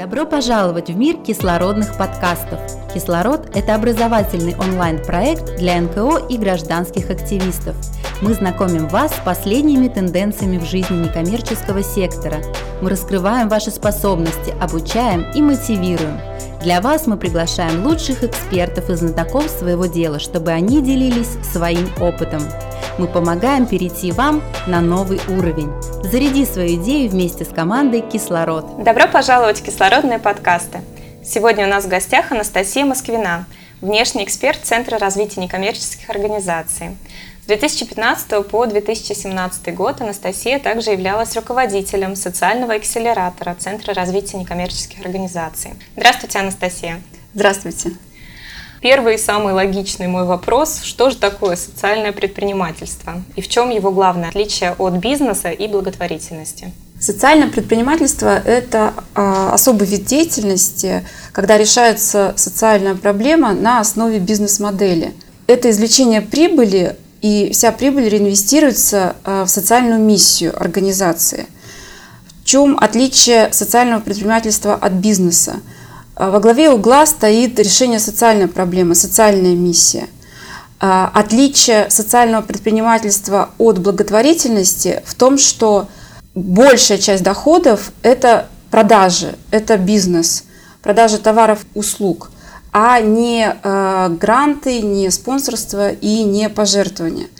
Добро пожаловать в мир кислородных подкастов. Кислород – это образовательный онлайн-проект для НКО и гражданских активистов. Мы знакомим вас с последними тенденциями в жизни некоммерческого сектора. Мы раскрываем ваши способности, обучаем и мотивируем. Для вас мы приглашаем лучших экспертов и знатоков своего дела, чтобы они делились своим опытом. Мы помогаем перейти вам на новый уровень. Заряди свою идею вместе с командой «Кислород». Добро пожаловать в «Кислородные подкасты». Сегодня у нас в гостях Анастасия Москвина, внешний эксперт Центра развития некоммерческих организаций. С 2015 по 2017 год Анастасия также являлась руководителем социального акселератора Центра развития некоммерческих организаций. Здравствуйте, Анастасия. Здравствуйте. Первый и самый логичный мой вопрос, что же такое социальное предпринимательство и в чем его главное отличие от бизнеса и благотворительности? Социальное предпринимательство – это а, особый вид деятельности, когда решается социальная проблема на основе бизнес-модели. Это извлечение прибыли, и вся прибыль реинвестируется а, в социальную миссию организации. В чем отличие социального предпринимательства от бизнеса? А, во главе угла стоит решение социальной проблемы, социальная миссия. А, отличие социального предпринимательства от благотворительности в том, что большая часть доходов – это продажи, это бизнес, продажа товаров, услуг, а не э, гранты, не спонсорство и не пожертвования –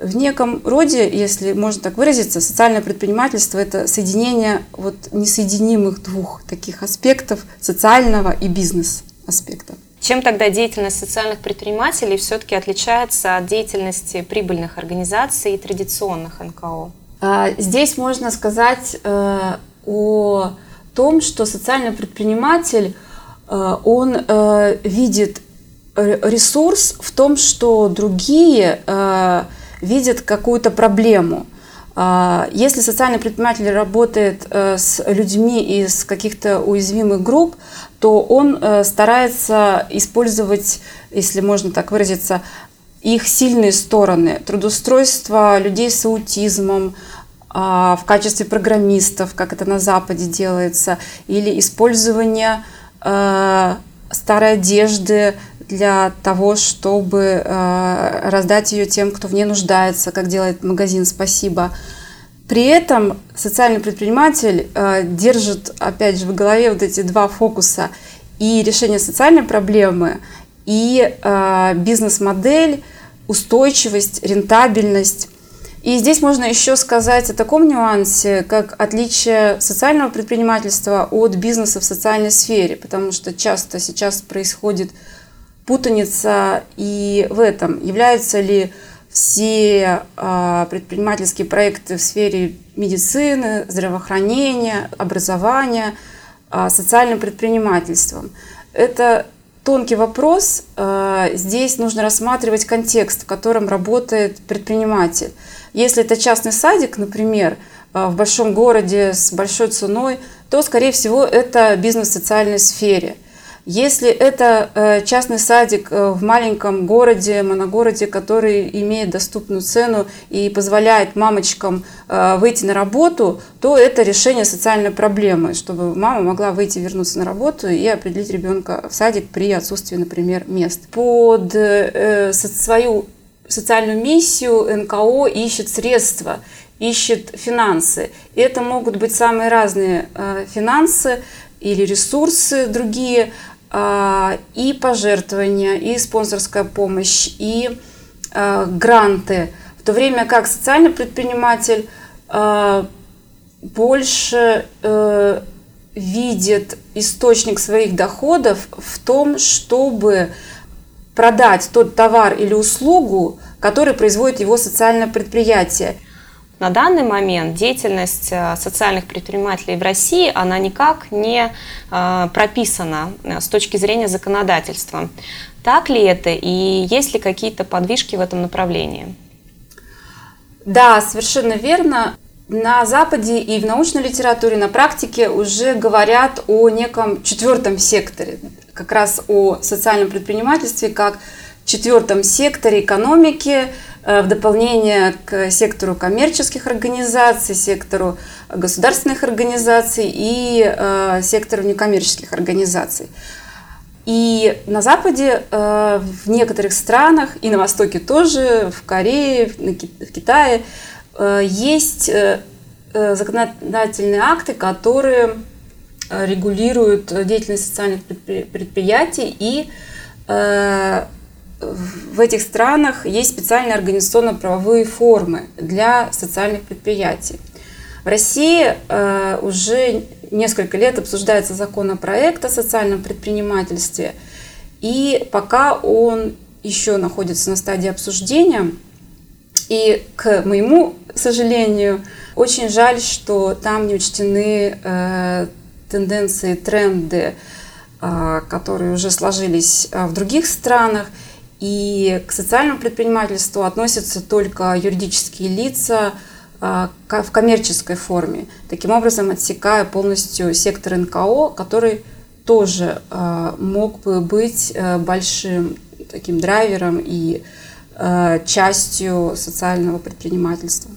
в неком роде, если можно так выразиться, социальное предпринимательство – это соединение вот несоединимых двух таких аспектов – социального и бизнес-аспекта. Чем тогда деятельность социальных предпринимателей все-таки отличается от деятельности прибыльных организаций и традиционных НКО? А, здесь можно сказать э, о том, что социальный предприниматель, э, он э, видит ресурс в том, что другие видят какую-то проблему. А, если социальный предприниматель работает э, с людьми из каких-то уязвимых групп, то он э, старается использовать, если можно так выразиться, их сильные стороны. Трудоустройство людей с аутизмом, а, в качестве программистов, как это на Западе делается, или использование э, старой одежды для того, чтобы э, раздать ее тем, кто в ней нуждается, как делает магазин «Спасибо». При этом социальный предприниматель э, держит, опять же, в голове вот эти два фокуса и решение социальной проблемы, и э, бизнес-модель, устойчивость, рентабельность. И здесь можно еще сказать о таком нюансе, как отличие социального предпринимательства от бизнеса в социальной сфере, потому что часто сейчас происходит путаница и в этом. Являются ли все э, предпринимательские проекты в сфере медицины, здравоохранения, образования э, социальным предпринимательством? Это тонкий вопрос. Э, здесь нужно рассматривать контекст, в котором работает предприниматель. Если это частный садик, например, в большом городе с большой ценой, то, скорее всего, это бизнес в социальной сфере – если это э, частный садик э, в маленьком городе, моногороде, который имеет доступную цену и позволяет мамочкам э, выйти на работу, то это решение социальной проблемы, чтобы мама могла выйти, вернуться на работу и определить ребенка в садик при отсутствии, например, мест. Под свою социальную миссию НКО ищет средства, ищет финансы. И это могут быть самые разные финансы или ресурсы другие, и пожертвования, и спонсорская помощь, и а, гранты. В то время как социальный предприниматель а, больше э, видит источник своих доходов в том, чтобы продать тот товар или услугу, который производит его социальное предприятие. На данный момент деятельность э, социальных предпринимателей в России, она никак не э, прописана э, с точки зрения законодательства. Так ли это и есть ли какие-то подвижки в этом направлении? Да, совершенно верно. На Западе и в научной литературе, на практике уже говорят о неком четвертом секторе, как раз о социальном предпринимательстве как четвертом секторе экономики в дополнение к сектору коммерческих организаций, сектору государственных организаций и сектору некоммерческих организаций. И на Западе, в некоторых странах, и на Востоке тоже, в Корее, в Китае, есть законодательные акты, которые регулируют деятельность социальных предприятий и в этих странах есть специальные организационно-правовые формы для социальных предприятий. В России э, уже несколько лет обсуждается законопроект о социальном предпринимательстве, и пока он еще находится на стадии обсуждения, и к моему сожалению, очень жаль, что там не учтены э, тенденции, тренды, э, которые уже сложились в других странах. И к социальному предпринимательству относятся только юридические лица а, в коммерческой форме, таким образом отсекая полностью сектор НКО, который тоже а, мог бы быть э, большим таким драйвером и э, частью социального предпринимательства.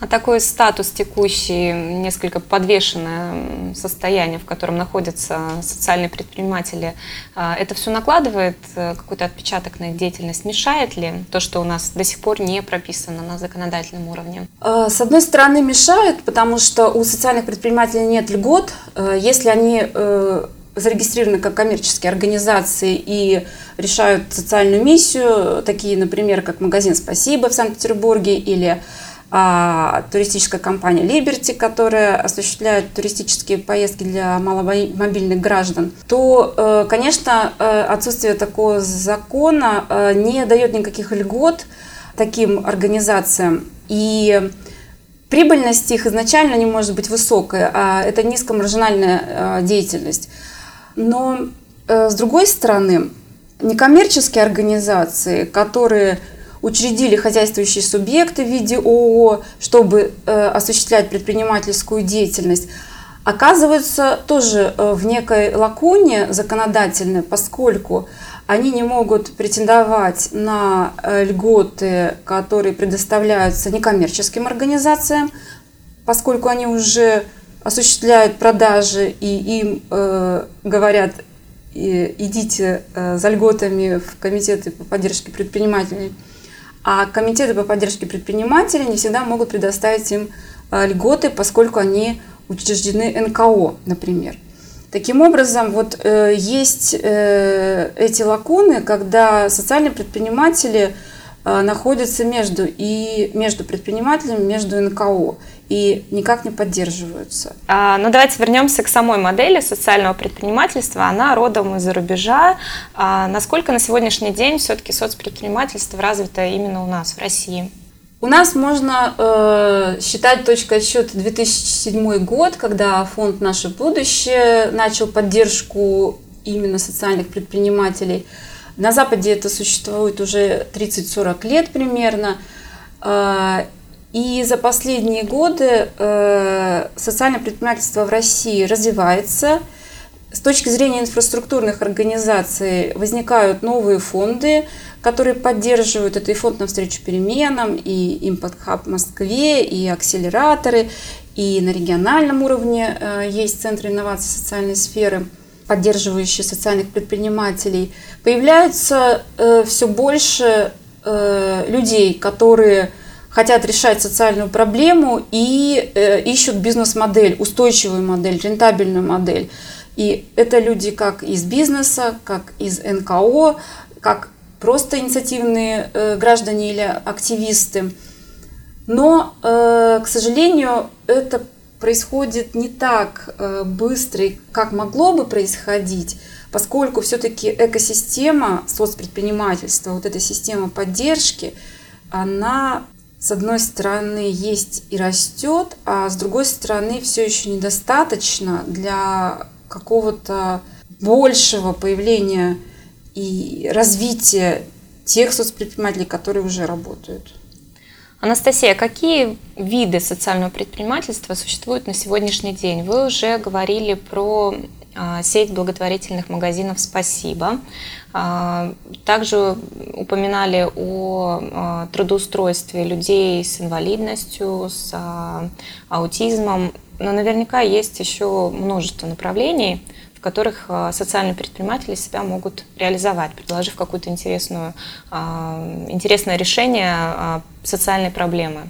А такой статус текущий, несколько подвешенное состояние, в котором находятся социальные предприниматели, а, это все накладывает э, какой-то отпечаток на их деятельность? Мешает ли то, что у нас до сих пор не прописано на законодательном уровне? А, с одной стороны, мешает, потому что у социальных предпринимателей нет льгот. Э, если они э, зарегистрированы как коммерческие организации и решают социальную миссию, такие, например, как магазин «Спасибо» в Санкт-Петербурге или а, туристическая компания Liberty, которая осуществляет туристические поездки для маломобильных граждан, то, э, конечно, э, отсутствие такого закона э, не дает никаких льгот таким организациям. И прибыльность их изначально не может быть высокой, а это низкомаржинальная деятельность. Но, с другой стороны, некоммерческие организации, которые учредили хозяйствующие субъекты в виде ООО, чтобы э, осуществлять предпринимательскую деятельность, оказываются тоже э, в некой лакуне законодательной, поскольку они не могут претендовать на э, льготы, которые предоставляются некоммерческим организациям, поскольку они уже осуществляют продажи и им э, говорят, идите э, за льготами в комитеты по поддержке предпринимателей – а комитеты по поддержке предпринимателей не всегда могут предоставить им э, льготы, поскольку они учреждены НКО, например. Таким образом, вот э, есть э, эти лакуны, когда социальные предприниматели э, находятся между и между предпринимателями, между НКО и никак не поддерживаются. А, ну давайте вернемся к самой модели социального предпринимательства. Она родом из-за рубежа. А, насколько на сегодняшний день все-таки соцпредпринимательство развито именно у нас, в России? У нас можно э, считать точкой отсчета 2007 год, когда фонд «Наше будущее» начал поддержку именно социальных предпринимателей. На Западе это существует уже 30-40 лет примерно. Э, и за последние годы э, социальное предпринимательство в России развивается. С точки зрения инфраструктурных организаций возникают новые фонды, которые поддерживают. Это и фонд навстречу переменам, и Impact Hub в Москве, и акселераторы, и на региональном уровне э, есть центры инноваций социальной сферы, поддерживающие социальных предпринимателей. Появляются э, все больше э, людей, которые хотят решать социальную проблему и э, ищут бизнес-модель, устойчивую модель, рентабельную модель. И это люди как из бизнеса, как из НКО, как просто инициативные э, граждане или активисты. Но, э, к сожалению, это происходит не так э, быстро, как могло бы происходить, поскольку все-таки экосистема соцпредпринимательства, вот эта система поддержки, она с одной стороны, есть и растет, а с другой стороны, все еще недостаточно для какого-то большего появления и развития тех соцпредпринимателей, которые уже работают. Анастасия, какие виды социального предпринимательства существуют на сегодняшний день? Вы уже говорили про а, сеть благотворительных магазинов «Спасибо». А, также упоминали о а, трудоустройстве людей с инвалидностью, с аутизмом, но наверняка есть еще множество направлений, в которых социальные предприниматели себя могут реализовать, предложив какое-то интересное, интересное решение социальной проблемы.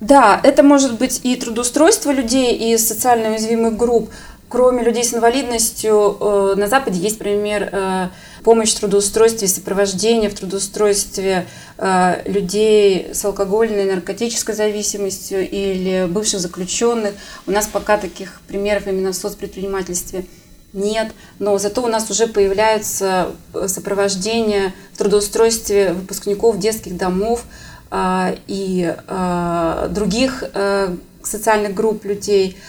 Да, это может быть и трудоустройство людей из социально уязвимых групп, Кроме людей с инвалидностью, э, на Западе есть, например, э, помощь в трудоустройстве, сопровождение в трудоустройстве э, людей с алкогольной, наркотической зависимостью или бывших заключенных. У нас пока таких примеров именно в соцпредпринимательстве нет, но зато у нас уже появляются сопровождение в трудоустройстве выпускников детских домов и других социальных групп людей –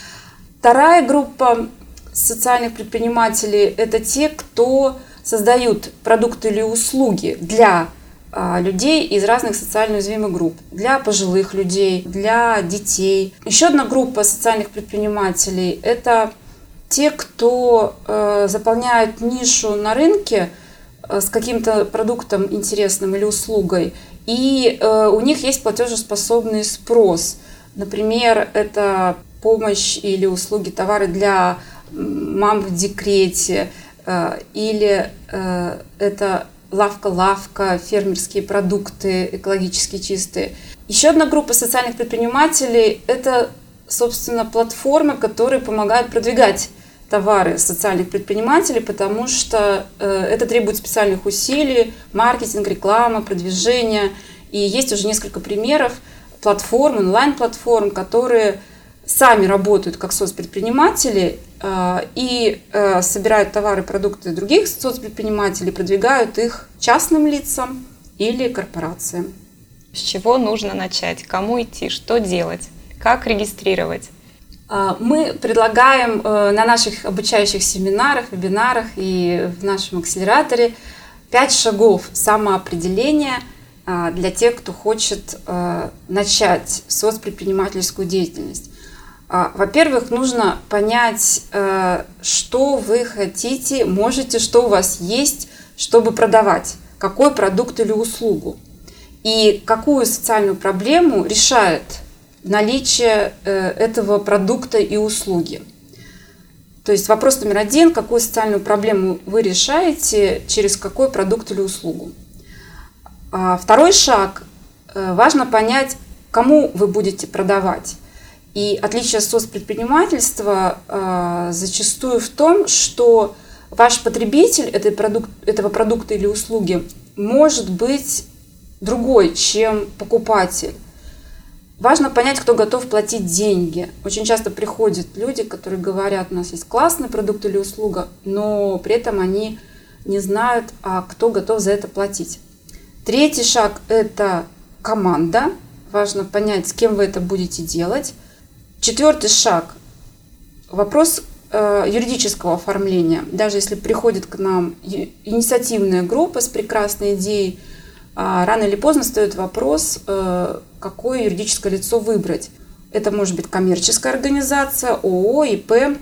Вторая группа социальных предпринимателей – это те, кто создают продукты или услуги для а, людей из разных социально уязвимых групп. Для пожилых людей, для детей. Еще одна группа социальных предпринимателей – это те, кто э, заполняет нишу на рынке э, с каким-то продуктом интересным или услугой, и э, у них есть платежеспособный спрос. Например, это помощь или услуги, товары для мам в декрете, э, или э, это лавка-лавка, фермерские продукты экологически чистые. Еще одна группа социальных предпринимателей – это, собственно, платформы, которые помогают продвигать товары социальных предпринимателей, потому что э, это требует специальных усилий, маркетинг, реклама, продвижение. И есть уже несколько примеров платформ, онлайн-платформ, которые сами работают как соцпредприниматели э, и э, собирают товары продукты других соцпредпринимателей, продвигают их частным лицам или корпорациям. С чего нужно начать? Кому идти? Что делать? Как регистрировать? А, мы предлагаем э, на наших обучающих семинарах, вебинарах и в нашем акселераторе пять шагов самоопределения а, для тех, кто хочет начать соцпредпринимательскую деятельность. А, во-первых, нужно понять, э, что вы хотите, можете, что у вас есть, чтобы продавать, какой продукт или услугу. И какую социальную проблему решает наличие э, этого продукта и услуги. То есть вопрос номер один, какую социальную проблему вы решаете, через какой продукт или услугу. А второй шаг, э, важно понять, кому вы будете продавать. И отличие соцпредпринимательства э, зачастую в том, что ваш потребитель этой продукт, этого продукта или услуги может быть другой, чем покупатель. Важно понять, кто готов платить деньги. Очень часто приходят люди, которые говорят, у нас есть классный продукт или услуга, но при этом они не знают, а кто готов за это платить. Третий шаг – это команда. Важно понять, с кем вы это будете делать. Четвертый шаг. Вопрос э, юридического оформления. Даже если приходит к нам инициативная группа с прекрасной идеей, рано или поздно встает вопрос, э, какое юридическое лицо выбрать. Это может быть коммерческая организация, ООО, ИП,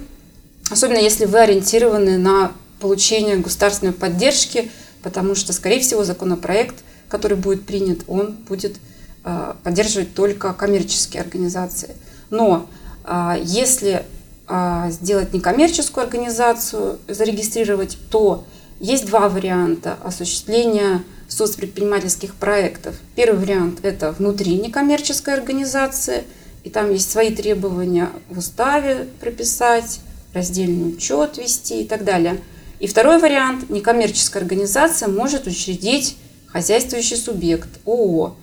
особенно если вы ориентированы на получение государственной поддержки, потому что, скорее всего, законопроект, который будет принят, он будет э, поддерживать только коммерческие организации – но а, если а, сделать некоммерческую организацию, зарегистрировать, то есть два варианта. Осуществления соцпредпринимательских проектов. Первый вариант – это внутри некоммерческой организации, и там есть свои требования в уставе прописать, раздельный учет вести и так далее. И второй вариант – некоммерческая организация может учредить хозяйствующий субъект ООО.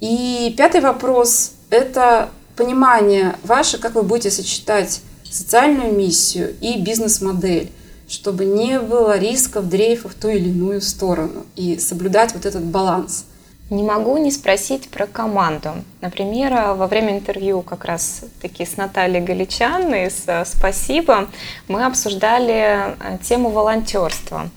И пятый вопрос – это понимание ваше, как вы будете сочетать социальную миссию и бизнес-модель, чтобы не было рисков, дрейфа в ту или иную сторону и соблюдать вот этот баланс. Не могу не спросить про команду. Например, во время интервью как раз таки с Натальей Галичан и с э, «Спасибо» мы обсуждали э, тему волонтерства.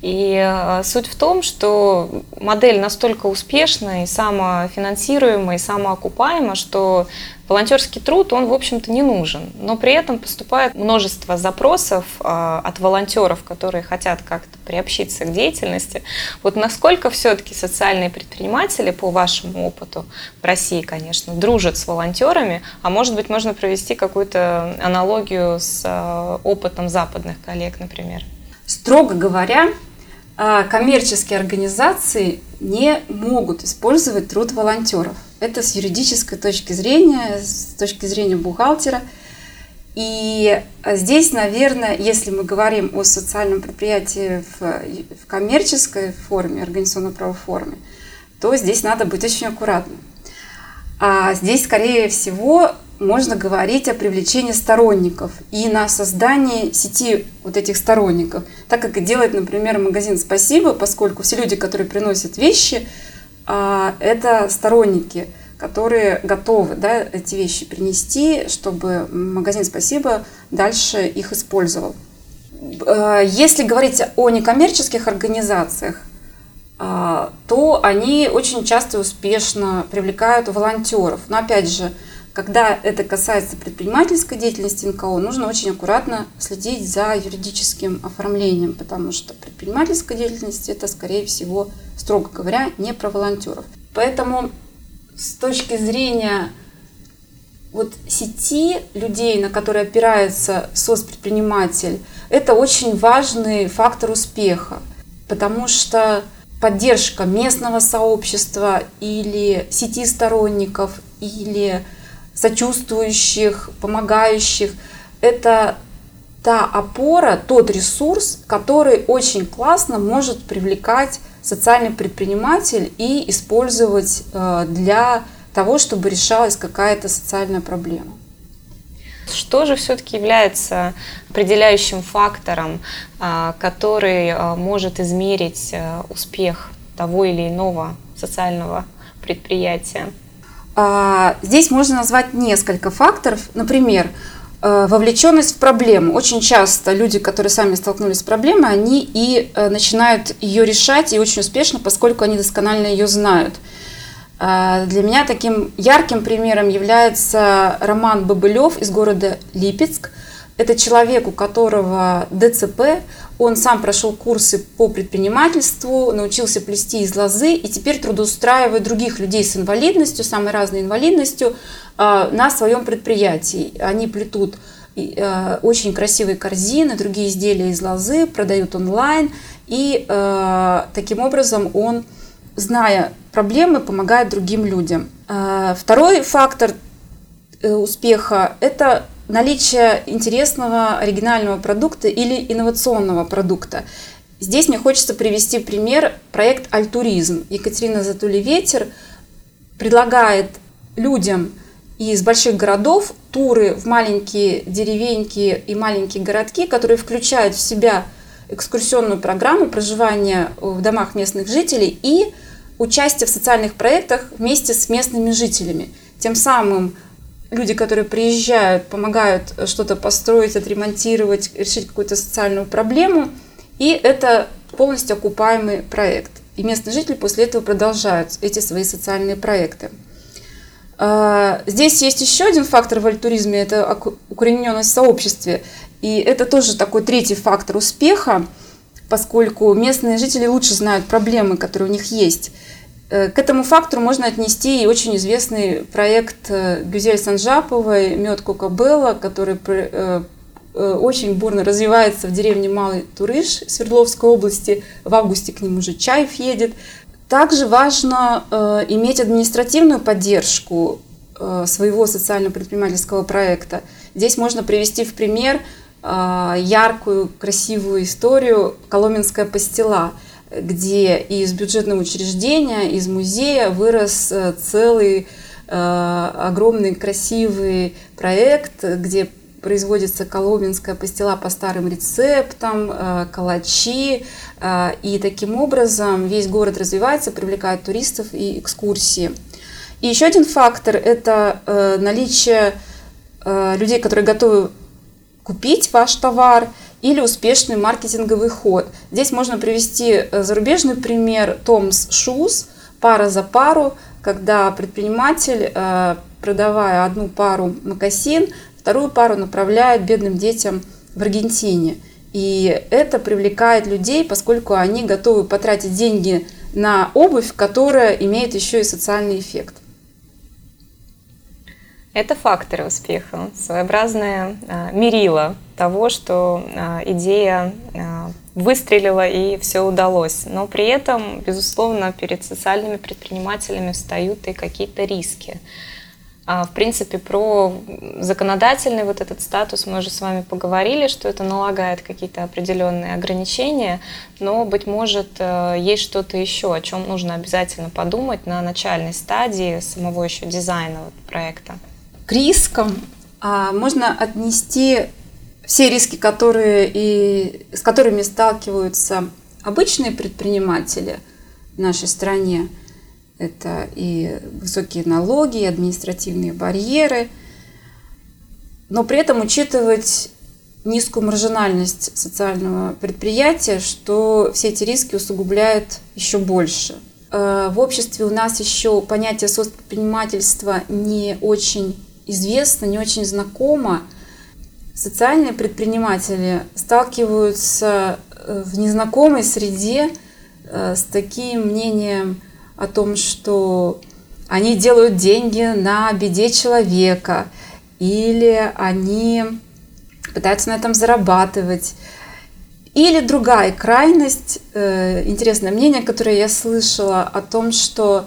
И э, суть в том, что модель настолько успешна и самофинансируема, и самоокупаема, что волонтерский труд, он, в общем-то, не нужен. Но при этом поступает множество запросов э, от волонтеров, которые хотят как-то приобщиться к деятельности. Вот насколько все-таки социальные предприниматели, по вашему опыту, в России, конечно, дружат с волонтерами, а может быть, можно провести какую-то аналогию с э, опытом западных коллег, например? Строго говоря, коммерческие организации не могут использовать труд волонтеров. Это с юридической точки зрения, с точки зрения бухгалтера. И здесь, наверное, если мы говорим о социальном предприятии в, в коммерческой форме, организационно-правовой форме, то здесь надо быть очень аккуратным. А здесь, скорее всего, можно говорить о привлечении сторонников и на создании сети вот этих сторонников. Так как и делает, например, магазин «Спасибо», поскольку все люди, которые приносят вещи, а, это сторонники, которые готовы да, эти вещи принести, чтобы магазин «Спасибо» дальше их использовал. А, если говорить о некоммерческих организациях, а, то они очень часто успешно привлекают волонтеров. Но опять же, когда это касается предпринимательской деятельности НКО, нужно очень аккуратно следить за юридическим оформлением, потому что предпринимательская деятельность это, скорее всего, строго говоря, не про волонтеров. Поэтому с точки зрения вот сети людей, на которые опирается соцпредприниматель, это очень важный фактор успеха, потому что поддержка местного сообщества или сети сторонников или сочувствующих, помогающих. Это та опора, тот ресурс, который очень классно может привлекать социальный предприниматель и использовать э, для того, чтобы решалась какая-то социальная проблема. Что же все-таки является определяющим фактором, э, который э, может измерить успех того или иного социального предприятия? А, здесь можно назвать несколько факторов. Например, э, вовлеченность в проблему. Очень часто люди, которые сами столкнулись с проблемой, они и э, начинают ее решать, и очень успешно, поскольку они досконально ее знают. А, для меня таким ярким примером является Роман Бобылев из города Липецк. Это человек, у которого ДЦП, он сам прошел курсы по предпринимательству, научился плести из лозы и теперь трудоустраивает других людей с инвалидностью, самой разной инвалидностью а, на своем предприятии. Они плетут а, очень красивые корзины, другие изделия из лозы, продают онлайн. И а, таким образом он, зная проблемы, помогает другим людям. Второй фактор э, успеха – это наличие интересного оригинального продукта или инновационного продукта. Здесь мне хочется привести пример проект «Альтуризм». Екатерина Затули-Ветер предлагает людям из больших городов туры в маленькие деревеньки и маленькие городки, которые включают в себя экскурсионную программу проживания в домах местных жителей и участие в социальных проектах вместе с местными жителями. Тем самым люди, которые приезжают, помогают что-то построить, отремонтировать, решить какую-то социальную проблему. И это полностью окупаемый проект. И местные жители после этого продолжают эти свои социальные проекты. А, здесь есть еще один фактор в альтуризме, это укорененность в сообществе. И это тоже такой третий фактор успеха, поскольку местные жители лучше знают проблемы, которые у них есть. Э, к этому фактору можно отнести и очень известный проект э, Гюзель Санжаповой «Мед Кокабелла», который э, очень бурно развивается в деревне Малый Турыш Свердловской области. В августе к ним уже Чаев едет. Также важно иметь административную поддержку своего социально-предпринимательского проекта. Здесь можно привести в пример яркую, красивую историю «Коломенская пастила», где из бюджетного учреждения, из музея вырос э, целый э, огромный красивый проект, где производится коломенская пастила по старым рецептам, э, калачи. Э, и таким образом весь город развивается, привлекает туристов и экскурсии. И еще один фактор – это э, наличие людей, которые готовы купить ваш товар или успешный маркетинговый ход. Здесь можно привести зарубежный пример Tom's Shoes, пара за пару, когда предприниматель, продавая одну пару мокасин, Вторую пару направляют бедным детям в Аргентине. И это привлекает людей, поскольку они готовы потратить деньги на обувь, которая имеет еще и социальный эффект. Это факторы успеха, своеобразное э, мерило того, что э, идея э, выстрелила и все удалось. Но при этом, безусловно, перед социальными предпринимателями встают и какие-то риски. А, в принципе, про законодательный вот этот статус мы уже с вами поговорили, что это налагает какие-то определенные ограничения, но, быть может, э, есть что-то еще, о чем нужно обязательно подумать на начальной стадии самого еще дизайна вот проекта. К рискам а, можно отнести все риски, которые и, с которыми сталкиваются обычные предприниматели в нашей стране – это и высокие налоги, и административные барьеры, но при этом учитывать низкую маржинальность социального предприятия, что все эти риски усугубляет еще больше. Э, в обществе у нас еще понятие соцпредпринимательства не очень известно, не очень знакомо. Социальные предприниматели сталкиваются э, в незнакомой среде э, с таким мнением – о том, что они делают деньги на беде человека, или они пытаются на этом зарабатывать. Или другая крайность, э, интересное мнение, которое я слышала о том, что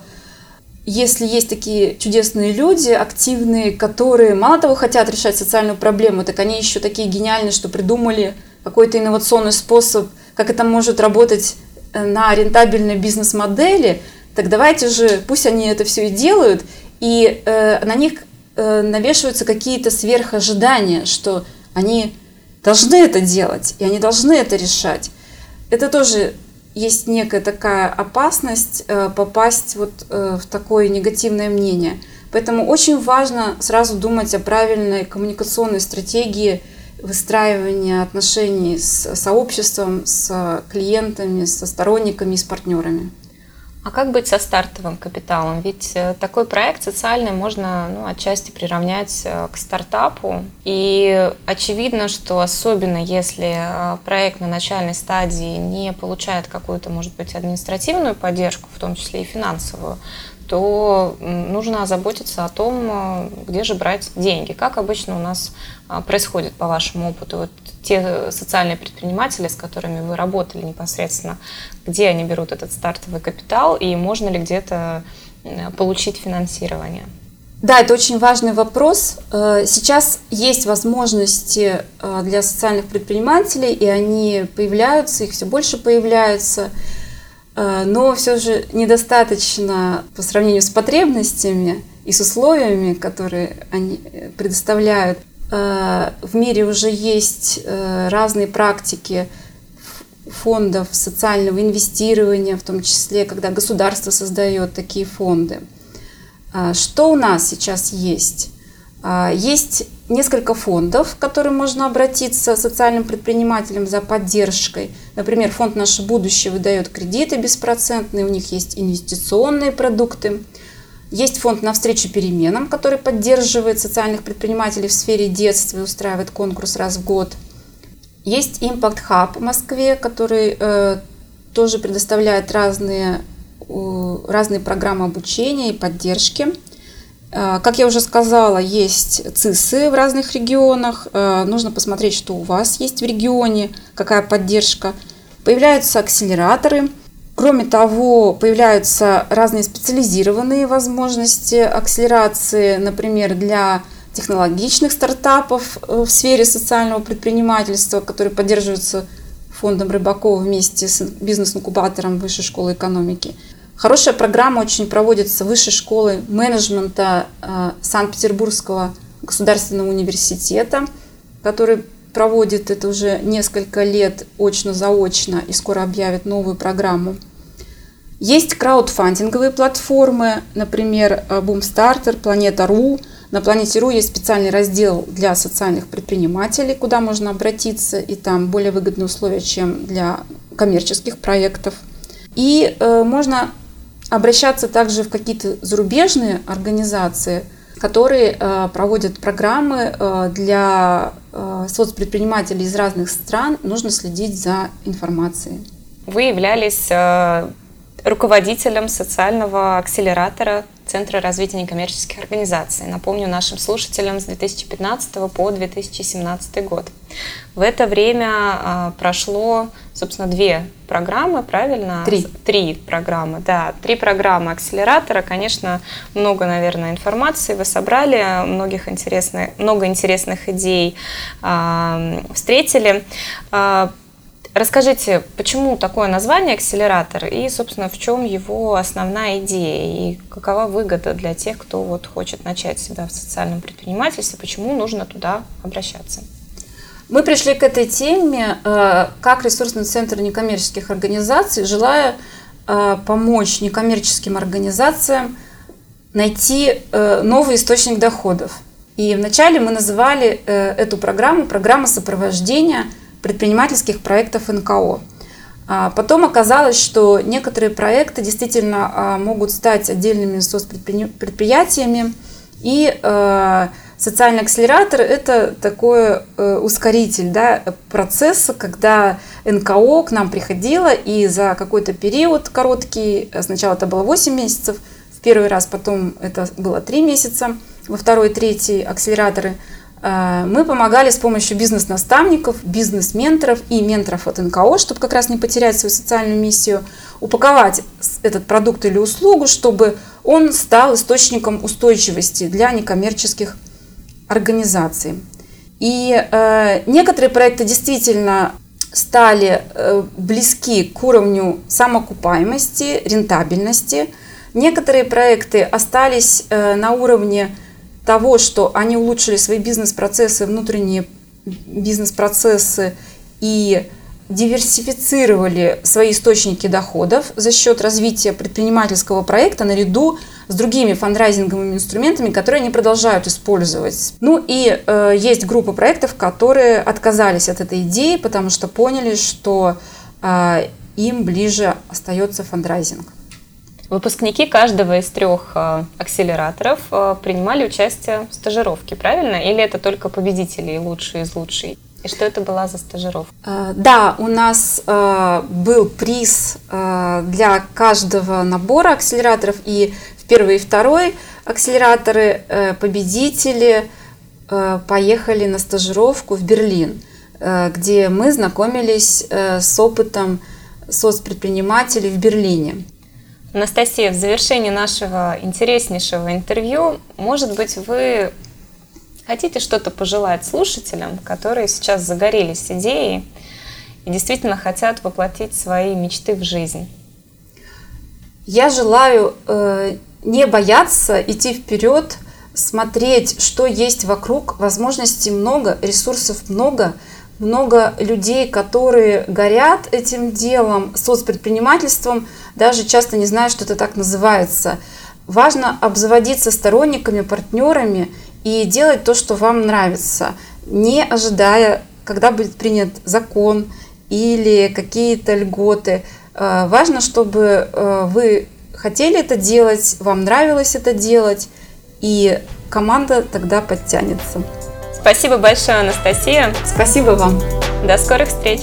если есть такие чудесные люди, активные, которые мало того хотят решать социальную проблему, так они еще такие гениальные, что придумали какой-то инновационный способ, как это может работать э, на рентабельной бизнес-модели, так давайте же, пусть они это все и делают, и э, на них э, навешиваются какие-то сверхожидания, что они должны это делать, и они должны это решать. Это тоже есть некая такая опасность э, попасть вот э, в такое негативное мнение. Поэтому очень важно сразу думать о правильной коммуникационной стратегии выстраивания отношений с сообществом, с клиентами, со сторонниками с партнерами. А как быть со стартовым капиталом? Ведь э, такой проект социальный можно ну, отчасти приравнять э, к стартапу. И очевидно, что особенно если э, проект на начальной стадии не получает какую-то, может быть, административную поддержку, в том числе и финансовую, то нужно озаботиться о том, где же брать деньги. Как обычно у нас происходит по вашему опыту? Вот те социальные предприниматели, с которыми вы работали непосредственно, где они берут этот стартовый капитал и можно ли где-то получить финансирование? Да, это очень важный вопрос. Э, сейчас есть возможности э, для социальных предпринимателей, и они появляются, их все больше появляются, э, но все же недостаточно по сравнению с потребностями и с условиями, которые они предоставляют. Э, в мире уже есть э, разные практики фондов социального инвестирования, в том числе, когда государство создает такие фонды. Что у нас сейчас есть? Есть несколько фондов, к которым можно обратиться социальным предпринимателям за поддержкой. Например, фонд «Наше будущее» выдает кредиты беспроцентные, у них есть инвестиционные продукты. Есть фонд «Навстречу переменам», который поддерживает социальных предпринимателей в сфере детства и устраивает конкурс раз в год. Есть Impact Hub в Москве, который э, тоже предоставляет разные, э, разные программы обучения и поддержки. Э, как я уже сказала, есть ЦИСы в разных регионах. Э, нужно посмотреть, что у вас есть в регионе, какая поддержка. Появляются акселераторы – Кроме того, появляются разные специализированные возможности акселерации, например, для технологичных стартапов э, в сфере социального предпринимательства, которые поддерживаются фондом Рыбакова вместе с бизнес-инкубатором Высшей школы экономики. Хорошая программа очень проводится Высшей школой менеджмента э, Санкт-Петербургского государственного университета. который проводит это уже несколько лет очно-заочно и скоро объявит новую программу. Есть краудфандинговые платформы, например, Boomstarter, Планета.ру. На Планете.ру есть специальный раздел для социальных предпринимателей, куда можно обратиться, и там более выгодные условия, чем для коммерческих проектов. И э, можно обращаться также в какие-то зарубежные организации, которые э, проводят программы э, для э, соцпредпринимателей из разных стран. Нужно следить за информацией. Вы являлись руководителем социального акселератора Центра развития некоммерческих организаций. Напомню нашим слушателям с 2015 по 2017 год. В это время а, прошло, собственно, две программы, правильно? Три. Три программы, да. Три программы акселератора. Конечно, много, наверное, информации вы собрали, многих интересных, много интересных идей э, встретили. Расскажите, почему такое название акселератор и, собственно, в чем его основная идея и какова выгода для тех, кто вот хочет начать себя в социальном предпринимательстве, почему нужно туда обращаться? Мы пришли к этой теме э, как ресурсный центр некоммерческих организаций, желая э, помочь некоммерческим организациям найти э, новый источник доходов. И вначале мы называли эту программу программа сопровождения – предпринимательских проектов НКО. А потом оказалось, что некоторые проекты действительно а, могут стать отдельными соцпредприятиями, и э, социальный акселератор – это такой э, ускоритель да, процесса, когда НКО к нам приходило, и за какой-то период короткий, сначала это было 8 месяцев, в первый раз, потом это было 3 месяца, во второй третий акселераторы – мы помогали с помощью бизнес-наставников, бизнес-менторов и менторов от НКО, чтобы как раз не потерять свою социальную миссию, упаковать этот продукт или услугу, чтобы он стал источником устойчивости для некоммерческих организаций. И э, некоторые проекты действительно стали э, близки к уровню самоокупаемости, рентабельности. Некоторые проекты остались э, на уровне того, что они улучшили свои бизнес-процессы, внутренние бизнес-процессы и диверсифицировали свои источники доходов за счет развития предпринимательского проекта наряду с другими фандрайзинговыми инструментами, которые они продолжают использовать. Ну и э, есть группа проектов, которые отказались от этой идеи, потому что поняли, что э, им ближе остается фандрайзинг. Выпускники каждого из трех э, акселераторов э, принимали участие в стажировке, правильно? Или это только победители и лучшие из лучших? И что это была за стажировка? Э, да, у нас был приз для каждого набора акселераторов. И в первый и второй акселераторы победители поехали на стажировку в Берлин, где мы знакомились с опытом соцпредпринимателей в Берлине. Анастасия, в завершении нашего интереснейшего интервью, может быть, вы хотите что-то пожелать слушателям, которые сейчас загорелись идеей и действительно хотят воплотить свои мечты в жизнь? Я желаю э, не бояться идти вперед, смотреть, что есть вокруг, возможностей много, ресурсов много – много людей, которые горят этим делом, соцпредпринимательством, даже часто не знают, что это так называется. Важно обзаводиться сторонниками, партнерами и делать то, что вам нравится, не ожидая, когда будет принят закон или какие-то льготы. Э, важно, чтобы э, вы хотели это делать, вам нравилось это делать, и команда тогда подтянется. Спасибо большое, Анастасия. Спасибо вам. До скорых встреч.